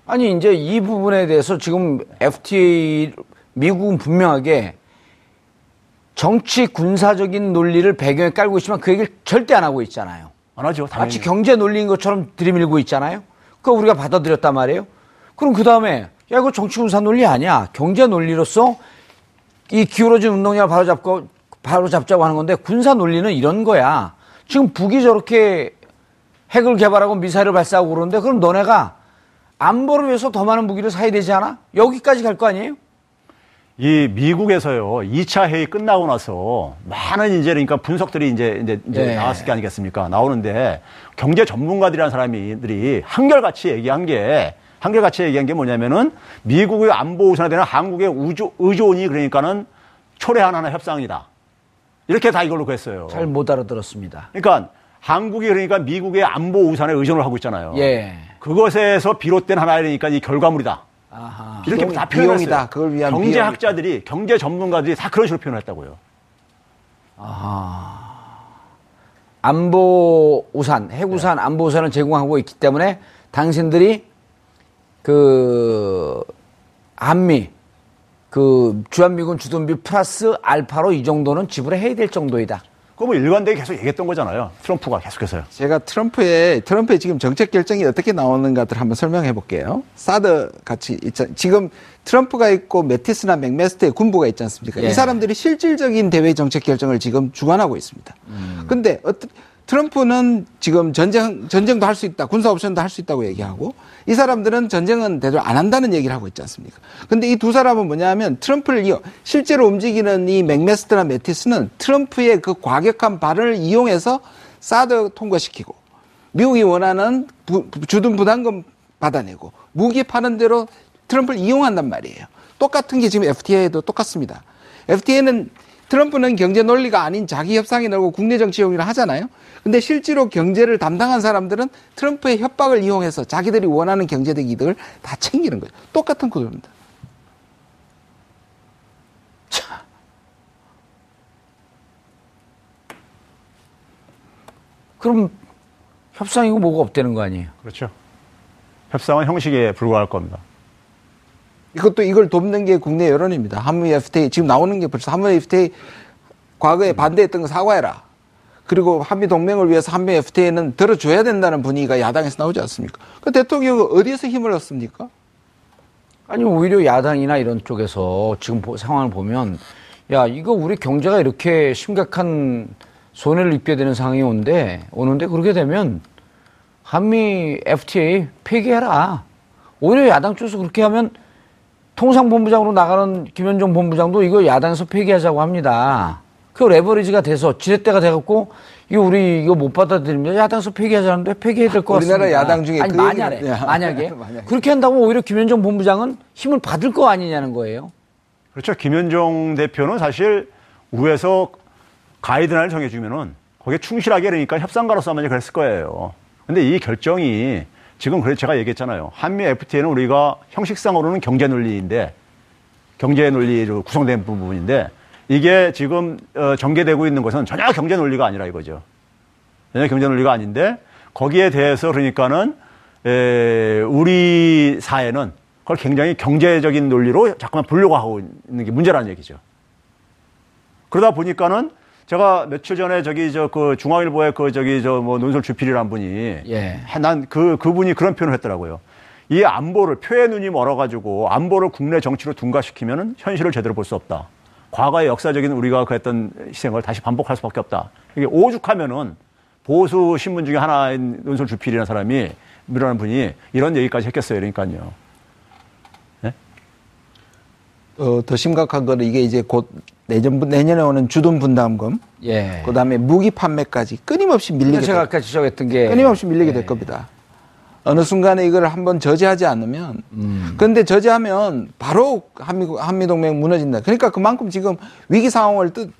아니 이제 이 부분에 대해서 지금 FTA 미국은 분명하게 정치 군사적인 논리를 배경에 깔고 있지만 그 얘기를 절대 안 하고 있잖아요. 안 하죠. 당연히. 마치 경제 논리인 것처럼 들이밀고 있잖아요. 그거 우리가 받아들였단 말이에요. 그럼 그 다음에 야 이거 정치 군사 논리 아니야. 경제 논리로서 이 기울어진 운동량을 바로 잡고 바로 잡자고 하는 건데 군사 논리는 이런 거야. 지금 북이 저렇게 핵을 개발하고 미사일을 발사하고 그러는데 그럼 너네가 안보를 위해서 더 많은 무기를 사야 되지 않아? 여기까지 갈 거 아니에요? 이 미국에서요, 2차 회의 끝나고 나서 많은 이제 그러니까 분석들이 이제, 이제, 이제 네. 나왔을 게 아니겠습니까? 나오는데 경제 전문가들이라는 사람들이 한결같이 얘기한 게 한결같이 얘기한 게 뭐냐면은 미국의 안보 우선화 되는 한국의 우조, 의존이 그러니까는 초래하는 협상이다. 이렇게 다 이걸로 그랬어요. 잘 못 알아들었습니다. 그러니까 한국이 그러니까 미국의 안보 우산에 의존을 하고 있잖아요. 예. 그것에서 비롯된 하나이니까 이 결과물이다. 아하. 이렇게 비용, 다 표현했어요. 그걸 위한 경제학자들이 경제 전문가들이 다 그런 식으로 표현했다고요. 아하. 안보 우산, 해구산, 네. 안보 우산을 제공하고 있기 때문에 당신들이 그 한미 그 주한미군 주둔비 플러스 알파로 이 정도는 지불해야 될 정도이다. 그거 뭐 일관되게 계속 얘기했던 거잖아요. 트럼프가 계속해서요. 제가 트럼프의 트럼프의 지금 정책 결정이 어떻게 나오는가를 한번 설명해 볼게요. 사드 같이 있자, 지금 트럼프가 있고 메티스나 맥메스트의 군부가 있지 않습니까? 예. 이 사람들이 실질적인 대외 정책 결정을 지금 주관하고 있습니다. 음. 근데 어떤 트럼프는 지금 전쟁, 전쟁도 할 수 있다. 군사 옵션도 할 수 있다고 얘기하고 이 사람들은 전쟁은 대대로 안 한다는 얘기를 하고 있지 않습니까? 근데 이 두 사람은 뭐냐 하면 트럼프를 이어 실제로 움직이는 이 맥메스트나 메티스는 트럼프의 그 과격한 발언을 이용해서 사드 통과시키고 미국이 원하는 부, 주둔 부담금 받아내고 무기 파는 대로 트럼프를 이용한단 말이에요. 똑같은 게 지금 FTA에도 똑같습니다. FTA는 트럼프는 경제 논리가 아닌 자기 협상이 나고 국내 정치 용이라 하잖아요. 근데 실제로 경제를 담당한 사람들은 트럼프의 협박을 이용해서 자기들이 원하는 경제적 이득을 다 챙기는 거예요. 똑같은 구조입니다. 자. 그럼 협상이고 뭐가 없다는 거 아니에요? 그렇죠. 협상은 형식에 불과할 겁니다. 이것도 이걸 돕는 게 국내 여론입니다. 한미 FTA 지금 나오는 게 벌써 한미 FTA 과거에 반대했던 거 사과해라. 그리고 한미 동맹을 위해서 한미 FTA는 들어줘야 된다는 분위기가 야당에서 나오지 않습니까? 그 대통령은 어디에서 힘을 얻습니까? 아니 오히려 야당이나 이런 쪽에서 지금 상황을 보면 야 이거 우리 경제가 이렇게 심각한 손해를 입게 되는 상황이 오는데 오는데 그렇게 되면 한미 FTA 폐기해라. 오히려 야당 쪽에서 그렇게 하면 통상본부장으로 나가는 김현종 본부장도 이거 야당에서 폐기하자고 합니다. 그 레버리지가 돼서 지렛대가 돼갖고 이거 우리 이거 못 받아들이면 야당에서 폐기하자는데 폐기해야 될 것 같습니다. 우리나라 야당 중에 아니, 그 만약에 네. 만약에 그렇게 한다고 오히려 김현종 본부장은 힘을 받을 거 아니냐는 거예요. 그렇죠. 김현종 대표는 사실 우에서 가이드라인을 정해주면은 거기에 충실하게 그러니까 협상가로서 아마 그랬을 거예요. 근데 이 결정이 지금 그래 제가 얘기했잖아요. 한미 FTA는 우리가 형식상으로는 경제 논리인데 경제 논리로 구성된 부분인데 이게 지금 어, 전개되고 있는 것은 전혀 경제 논리가 아니라 이거죠. 전혀 경제 논리가 아닌데 거기에 대해서 그러니까는 에, 우리 사회는 그걸 굉장히 경제적인 논리로 자꾸만 보려고 하고 있는 게 문제라는 얘기죠. 그러다 보니까는 제가 며칠 전에 저기 저 그 중앙일보에 그 저기 저 뭐 논설 주필이란 분이 예. 난그 그분이 그런 표현을 했더라고요. 이 안보를 표의 눈이 멀어가지고 안보를 국내 정치로 둔가시키면은 현실을 제대로 볼 수 없다. 과거의 역사적인 우리가 그 했던 희생을 다시 반복할 수밖에 없다. 이게 오죽하면은 보수 신문 중에 하나인 논설 주필이라는 사람이 밀어낸 분이 이런 얘기까지 했겠어요. 그러니까요. 네? 어, 더 심각한 거는 이게 이제 곧 내년 내년에 오는 주돈 분담금, 예. 그다음에 무기 판매까지 끊임없이 밀리게 제가 아까 지적했던 게 끊임없이 밀리게 예. 될 겁니다. 어느 순간에 이걸 한번 저지하지 않으면, 음. 그런데 저지하면 바로 한미 한미 동맹 무너진다. 그러니까 그만큼 지금 위기 상황을 뜻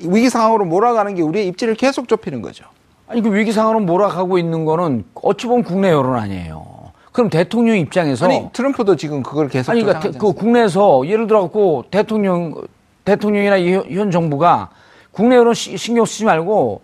위기 상황으로 몰아가는 게 우리의 입지를 계속 좁히는 거죠. 아니 그 위기 상황으로 몰아가고 있는 거는 어찌 보면 국내 여론 아니에요. 그럼 대통령 입장에서 아니 트럼프도 지금 그걸 계속 아니 그러니까 그 국내에서 예를 들어 갖고 대통령 대통령이나 현 정부가 국내 여론 신경 쓰지 말고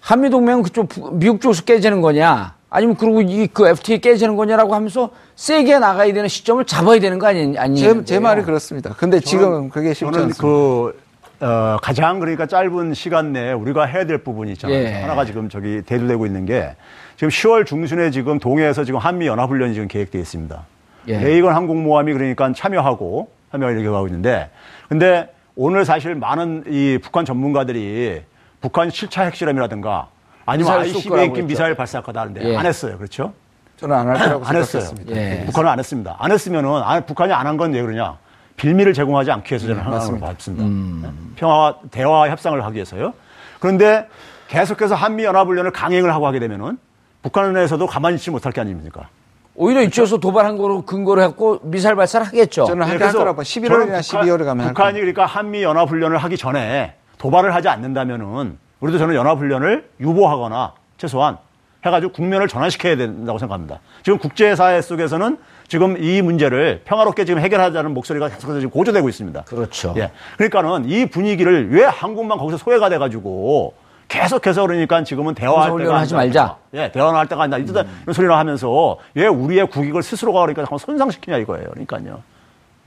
한미 동맹은 그쪽 미국 쪽에서 깨지는 거냐 아니면 그리고 이 그 FTA 깨지는 거냐라고 하면서 세게 나가야 되는 시점을 잡아야 되는 거 아니 아니 제, 제 말이 그렇습니다. 근데 지금 그게 쉽지 저는 않습니다. 그 어, 가장 그러니까 짧은 시간 내에 우리가 해야 될 부분이 있잖아요. 예. 하나가 지금 저기 대두되고 있는 게 지금 10월 중순에 지금 동해에서 지금 한미 연합훈련이 지금 계획되어 있습니다. 예. 레이건 항공모함이 그러니까 참여하고 참여 이렇게 가고 있는데 근데 오늘 사실 많은 이 북한 전문가들이 북한 7차 핵실험이라든가 아니면 ICBM 낀 미사일 발사할 거다 하는데 예. 안 했어요. 그렇죠? 저는 안 할 거라고 안 했어요. 예. 북한은 안 했습니다. 안 했으면은 아, 북한이 안 한 건 왜 그러냐? 빌미를 제공하지 않기 위해서 저는 음, 하나를 봤습니다. 음. 네. 평화와 대화 협상을 하기 위해서요. 그런데 계속해서 한미 연합훈련을 강행을 하고 하게 되면은 북한 에서도 가만히 있지 못할 게 아닙니까? 오히려 이쪽에서 도발한 거로 근거를 했고 미사일 발사를 하겠죠. 저는 하게 할 거라고 11월이나 12월에 가면 북한이 그러니까 한미 연합 훈련을 하기 전에 도발을 하지 않는다면은 우리도 저는 연합 훈련을 유보하거나 최소한 해가지고 국면을 전환시켜야 된다고 생각합니다. 지금 국제사회 속에서는 지금 이 문제를 평화롭게 지금 해결하자는 목소리가 계속해서 지금 고조되고 있습니다. 그렇죠. 예. 그러니까는 이 분위기를 왜 한국만 거기서 소외가 돼가지고 계속해서 그러니까 지금은 대화할 때가 하지 말자. 예, 대화는 할 때가 아니다. 음. 이런 소리를 하면서 왜 우리의 국익을 스스로가 그러니까 손상시키냐 이거예요. 그러니까요.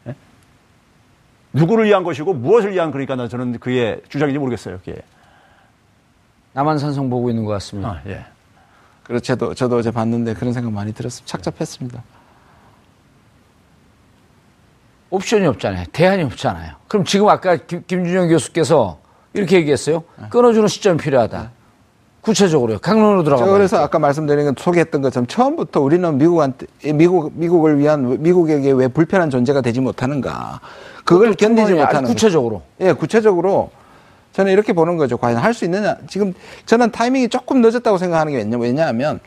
예? 누구를 위한 것이고 무엇을 위한 그러니까 저는 그의 주장인지 모르겠어요. 그게. 남한 산성 보고 있는 것 같습니다. 아, 예. 그렇죠. 저도, 저도 어제 봤는데 그런 생각 많이 들었습니다. 착잡했습니다. 옵션이 없잖아요. 대안이 없잖아요. 그럼 지금 아까 김, 김준영 교수께서 이렇게 얘기했어요. 끊어주는 시점이 필요하다. 구체적으로요. 강론으로 들어가. 그래서 아까 말씀드린 건 소개했던 것처럼 처음부터 우리는 미국한테 미국 미국을 위한 미국에게 왜 불편한 존재가 되지 못하는가. 그걸 견디지 못하는. 구체적으로. 예, 구체적으로 저는 이렇게 보는 거죠. 과연 할 수 있느냐. 지금 저는 타이밍이 조금 늦었다고 생각하는 게 왜냐, 왜냐하면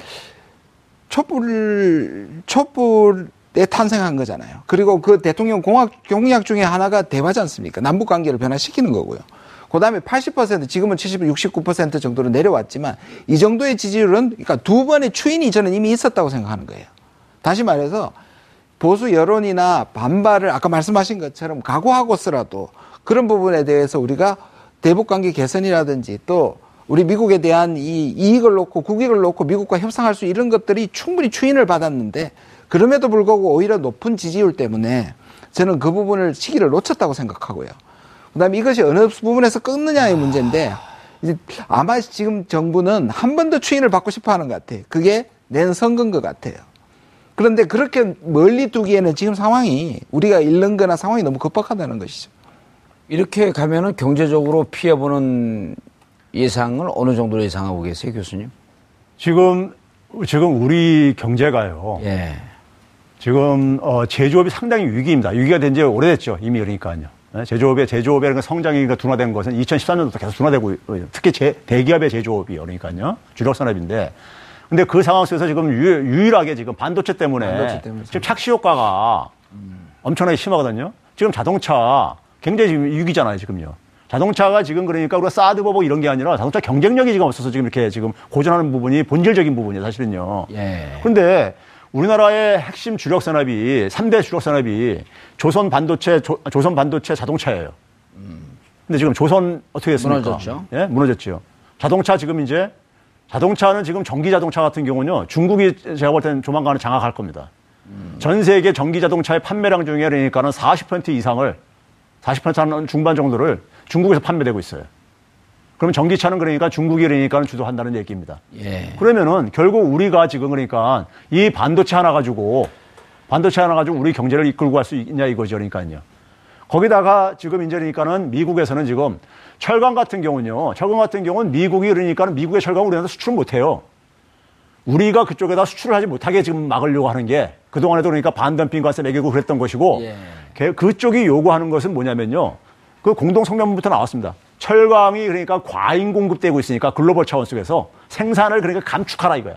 촛불 촛불에 탄생한 거잖아요. 그리고 그 대통령 공약 공약 중에 하나가 대화지 않습니까? 남북 관계를 변화시키는 거고요. 그 다음에 80% 지금은 70, 69% 정도로 내려왔지만 이 정도의 지지율은 그러니까 두 번의 추인이 저는 이미 있었다고 생각하는 거예요. 다시 말해서 보수 여론이나 반발을 아까 말씀하신 것처럼 각오하고서라도 그런 부분에 대해서 우리가 대북 관계 개선이라든지 또 우리 미국에 대한 이 이익을 놓고 국익을 놓고 미국과 협상할 수 이런 것들이 충분히 추인을 받았는데 그럼에도 불구하고 오히려 높은 지지율 때문에 저는 그 부분을 시기를 놓쳤다고 생각하고요. 그다음에 이것이 어느 부분에서 끊느냐의 문제인데 이제 아마 지금 정부는 한 번 더 추인을 받고 싶어 하는 것 같아요. 그게 내년 선거인 것 같아요. 그런데 그렇게 멀리 두기에는 지금 상황이 우리가 잃는 거나 상황이 너무 급박하다는 것이죠. 이렇게 가면은 경제적으로 피해보는 예상을 어느 정도로 예상하고 계세요, 교수님? 지금, 지금 우리 경제가요. 예. 지금, 어, 제조업이 상당히 위기입니다. 위기가 된 지 오래됐죠. 이미 그러니까요. 네, 제조업의 제조업의 성장이 둔화된 것은 2013년부터 계속 둔화되고 특히 제, 대기업의 제조업이 그러니까요 주력 산업인데 근데 그 상황 속에서 지금 유, 일하게 지금 반도체 때문에, 반도체 때문에 지금 착시 효과가 음. 엄청나게 심하거든요. 지금 자동차 굉장히 지금 위기잖아요 지금요. 자동차가 지금 그러니까 우리가 사드 버벅 이런 게 아니라 자동차 경쟁력이 지금 없어서 지금 이렇게 지금 고전하는 부분이 본질적인 부분이에요 사실은요. 예. 그런데 우리나라의 핵심 주력 산업이 3대 주력 산업이 조선 반도체 조, 선 반도체 자동차예요. 근데 지금 조선 어떻게 됐습니까? 무너졌죠. 예? 무너졌죠. 자동차 지금 이제 자동차는 지금 전기 자동차 같은 경우는요. 중국이 제가 볼 때는 조만간에 장악할 겁니다. 음. 전 세계 전기 자동차의 판매량 중에 그러니까는 40% 이상을 40%한 중반 정도를 중국에서 판매되고 있어요. 그럼 전기차는 그러니까 중국이 그러니까 주도한다는 얘기입니다. 예. 그러면은 결국 우리가 지금 그러니까 이 반도체 하나 가지고 반도체 하나 가지고 우리 경제를 이끌고 갈 수 있냐 이거죠. 그러니까요. 거기다가 지금 이제 그러니까는 미국에서는 지금 철강 같은 경우는요. 철강 같은 경우는 미국이 그러니까는 미국의 철강을 우리나라 수출을 못 해요. 우리가 그쪽에다 수출을 하지 못하게 지금 막으려고 하는 게 그동안에도 그러니까 반덤핑 과세 매기고 그랬던 것이고 예. 그쪽이 요구하는 것은 뭐냐면요. 그 공동 성명문부터 나왔습니다. 철강이 그러니까 과잉 공급되고 있으니까 글로벌 차원 속에서 생산을 그러니까 감축하라 이거야.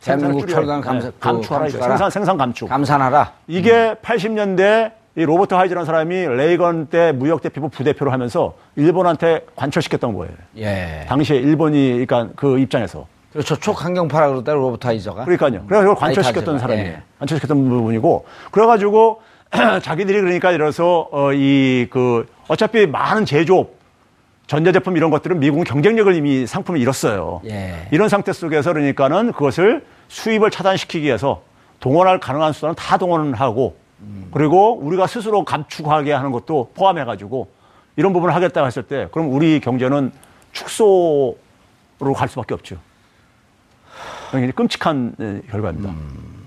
대한민국 철강 감사, 네, 감축하라 이거 생산 생산 감축. 감산하라. 이게 음. 80년대 이 로버트 하이즈라는 사람이 레이건 때 무역 대표부 부대표로 하면서 일본한테 관철시켰던 거예요. 예. 당시에 일본이 그러니까 그 입장에서 그렇죠. 초강경파라 그러다 로버트 하이저가. 그러니까요. 그래서 그걸 관철시켰던 사람이에요. 예. 관철시켰던 부분이고 그래가지고 자기들이 그러니까 이래서 어, 이그 어차피 많은 제조업 전자제품 이런 것들은 미국은 경쟁력을 이미 상품을 잃었어요. 예. 이런 상태 속에서 그러니까는 그것을 수입을 차단시키기 위해서 동원할 가능한 수단은 다 동원을 하고 음. 그리고 우리가 스스로 감축하게 하는 것도 포함해가지고 이런 부분을 하겠다고 했을 때 그럼 우리 경제는 축소로 갈 수밖에 없죠. 굉장히 끔찍한 예, 결과입니다. 음.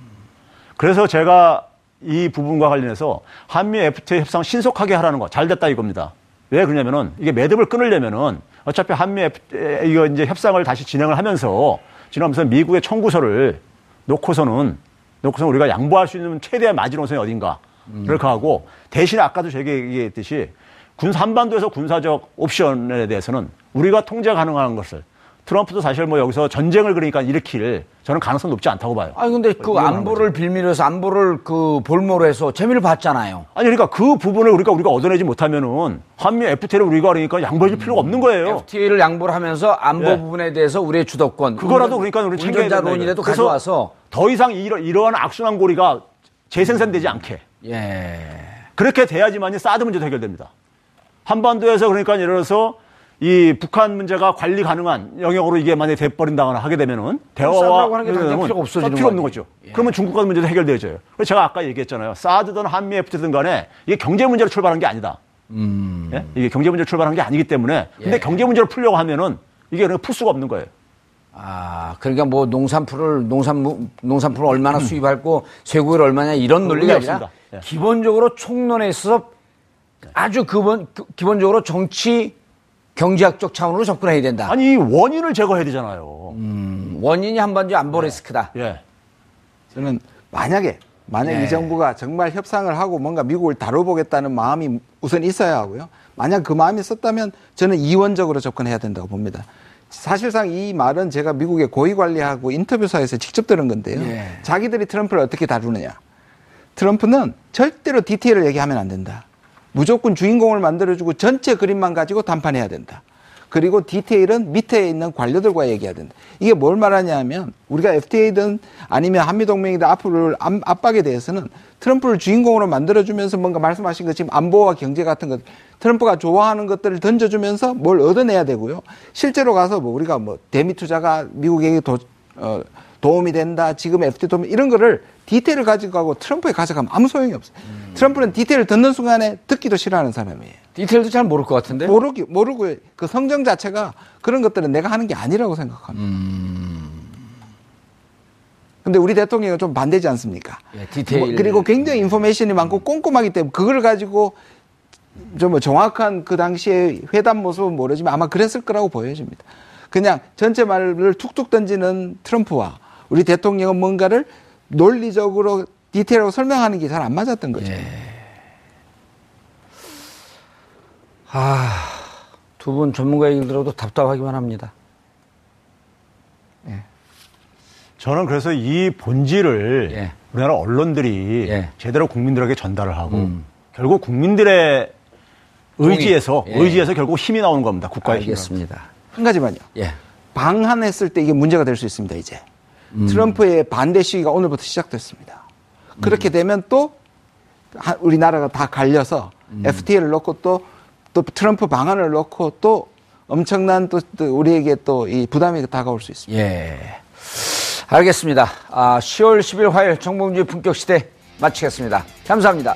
그래서 제가 이 부분과 관련해서 한미 FTA 협상 신속하게 하라는 거 잘 됐다 이겁니다. 왜 그러냐면은 이게 매듭을 끊으려면은 어차피 한미 FTA 이거 이제 협상을 다시 진행을 하면서 지나면서 미국의 청구서를 놓고서는 놓고서 우리가 양보할 수 있는 최대의 마지노선이 어딘가 음. 그렇게 하고 대신에 아까도 제가 얘기했듯이 군 한반도에서 군사적 옵션에 대해서는 우리가 통제 가능한 것을 트럼프도 사실 뭐 여기서 전쟁을 그러니까 일으킬 저는 가능성 높지 않다고 봐요. 아니 근데 그 안보를 빌미로서 안보를 그 볼모로 해서 재미를 봤잖아요. 아니 그러니까 그 부분을 우리가 우리가 얻어내지 못하면은 한미 FTA를 우리가 그러니까 양보해줄 필요가 없는 거예요. FTA를 양보를 하면서 안보 네. 부분에 대해서 우리의 주도권 그거라도 그러니까 우리 챙겨야 된론이라도 가져와서 더 이상 이러, 이러한 악순환 고리가 재생산되지 않게. 예. 그렇게 돼야지만이 사드 문제도 해결됩니다. 한반도에서 그러니까 예를 들어서 이 북한 문제가 관리 가능한 영역으로 이게 만약에 돼버린다거나 하게 되면은 대화와 하는 게 필요가 없어지는 필요 없는 거죠. 예. 그러면 중국과 문제도 해결되어져요. 그래서 제가 아까 얘기했잖아요. 사드든 한미 FT든 간에 이게 경제 문제로 출발한 게 아니다. 음. 예? 이게 경제 문제로 출발한 게 아니기 때문에 근데 예. 경제 문제로 풀려고 하면은 이게 풀 수가 없는 거예요. 아, 그러니까 뭐 농산품을 농산 농산품을 얼마나 음. 수입할고 쇠고기를 얼마냐 이런 논리가 아니라 예. 기본적으로 총론에 있어서 아주 그번 기본적으로 정치 경제학적 차원으로 접근해야 된다. 아니 원인을 제거해야 되잖아요. 음, 원인이 한반도 안보 네. 리스크다. 예. 저는 만약에 만약 네. 이 정부가 정말 협상을 하고 뭔가 미국을 다뤄보겠다는 마음이 우선 있어야 하고요. 만약 그 마음이 있었다면 저는 이원적으로 접근해야 된다고 봅니다. 사실상 이 말은 제가 미국의 고위 관리하고 인터뷰사에서 직접 들은 건데요. 예. 자기들이 트럼프를 어떻게 다루느냐. 트럼프는 절대로 디테일을 얘기하면 안 된다. 무조건 주인공을 만들어주고 전체 그림만 가지고 담판해야 된다. 그리고 디테일은 밑에 있는 관료들과 얘기해야 된다. 이게 뭘 말하냐 하면 우리가 FTA든 아니면 한미동맹이든 앞으로 압박에 대해서는 트럼프를 주인공으로 만들어주면서 뭔가 말씀하신 것 지금 안보와 경제 같은 것 트럼프가 좋아하는 것들을 던져주면서 뭘 얻어내야 되고요. 실제로 가서 뭐 우리가 뭐 대미 투자가 미국에게 도, 어, 도움이 된다. 지금 FTA 도움 이런 거를 디테일을 가지고 가고 트럼프에 가져가면 아무 소용이 없어요. 음. 트럼프는 디테일을 듣는 순간에 듣기도 싫어하는 사람이에요. 디테일도 잘 모를 것 같은데? 모르기, 모르고 그 성정 자체가 그런 것들은 내가 하는 게 아니라고 생각합니다. 음. 근데 우리 대통령은 좀 반대지 않습니까? 예, 디테일. 뭐, 그리고 굉장히 인포메이션이 많고 꼼꼼하기 때문에 그걸 가지고 좀뭐 정확한 그 당시의 회담 모습은 모르지만 아마 그랬을 거라고 보여집니다. 그냥 전체 말을 툭툭 던지는 트럼프와 우리 대통령은 뭔가를 논리적으로 디테일하고 설명하는 게 잘 안 맞았던 거죠. 예. 아, 두 분 전문가 얘기를 들어도 답답하기만 합니다. 예. 저는 그래서 이 본질을 예. 우리나라 언론들이 예. 제대로 국민들에게 전달을 하고 음. 결국 국민들의 의지에서 예. 의지에서 결국 힘이 나오는 겁니다. 국가의 알겠습니다. 힘은. 한 가지만요. 예. 방한했을 때 이게 문제가 될 수 있습니다. 이제 음. 트럼프의 반대 시위가 오늘부터 시작됐습니다. 그렇게 음. 되면 또 우리나라가 다 갈려서 음. FTA를 넣고 또, 또 트럼프 방안을 넣고 또 엄청난 또, 또 우리에게 또 이 부담이 다가올 수 있습니다. 예. 알겠습니다. 아, 10월 10일 화요일 정봉주 의 품격 시대 마치겠습니다. 감사합니다.